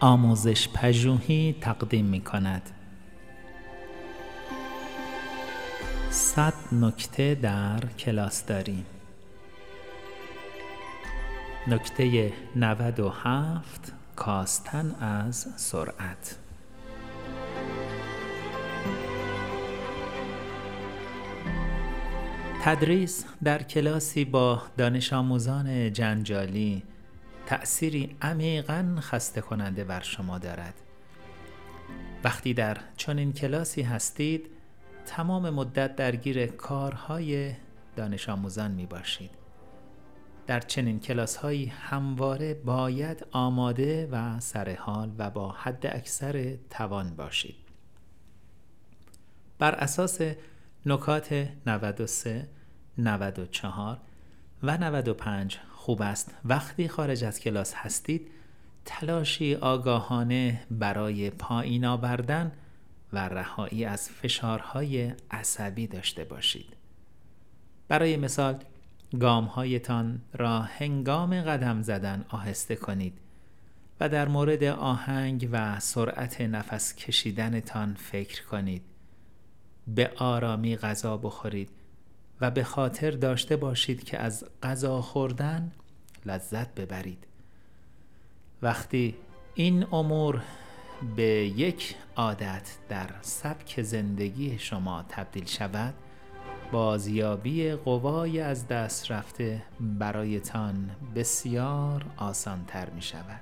آموزش پژوهی تقدیم می کند صد نکته در کلاس داریم. نکته 97 کاستن از سرعت. تدریس در کلاسی با دانش آموزان جنجالی تأثیری عمیقا خسته کننده بر شما دارد. وقتی در چنین کلاسی هستید تمام مدت درگیر کارهای دانش آموزان می باشید در چنین کلاس هایی همواره باید آماده و سرحال و با حد اکثر توان باشید. بر اساس نکات 93 94 و 95 خوب است. وقتی خارج از کلاس هستید تلاشی آگاهانه برای پایین آوردن و رهایی از فشارهای عصبی داشته باشید. برای مثال گامهایتان را هنگام قدم زدن آهسته کنید و در مورد آهنگ و سرعت نفس کشیدنتان فکر کنید. به آرامی غذا بخورید. و به خاطر داشته باشید که از غذا خوردن لذت ببرید. وقتی این امور به یک عادت در سبک زندگی شما تبدیل شود بازیابی قوای از دست رفته برایتان بسیار آسانتر می شود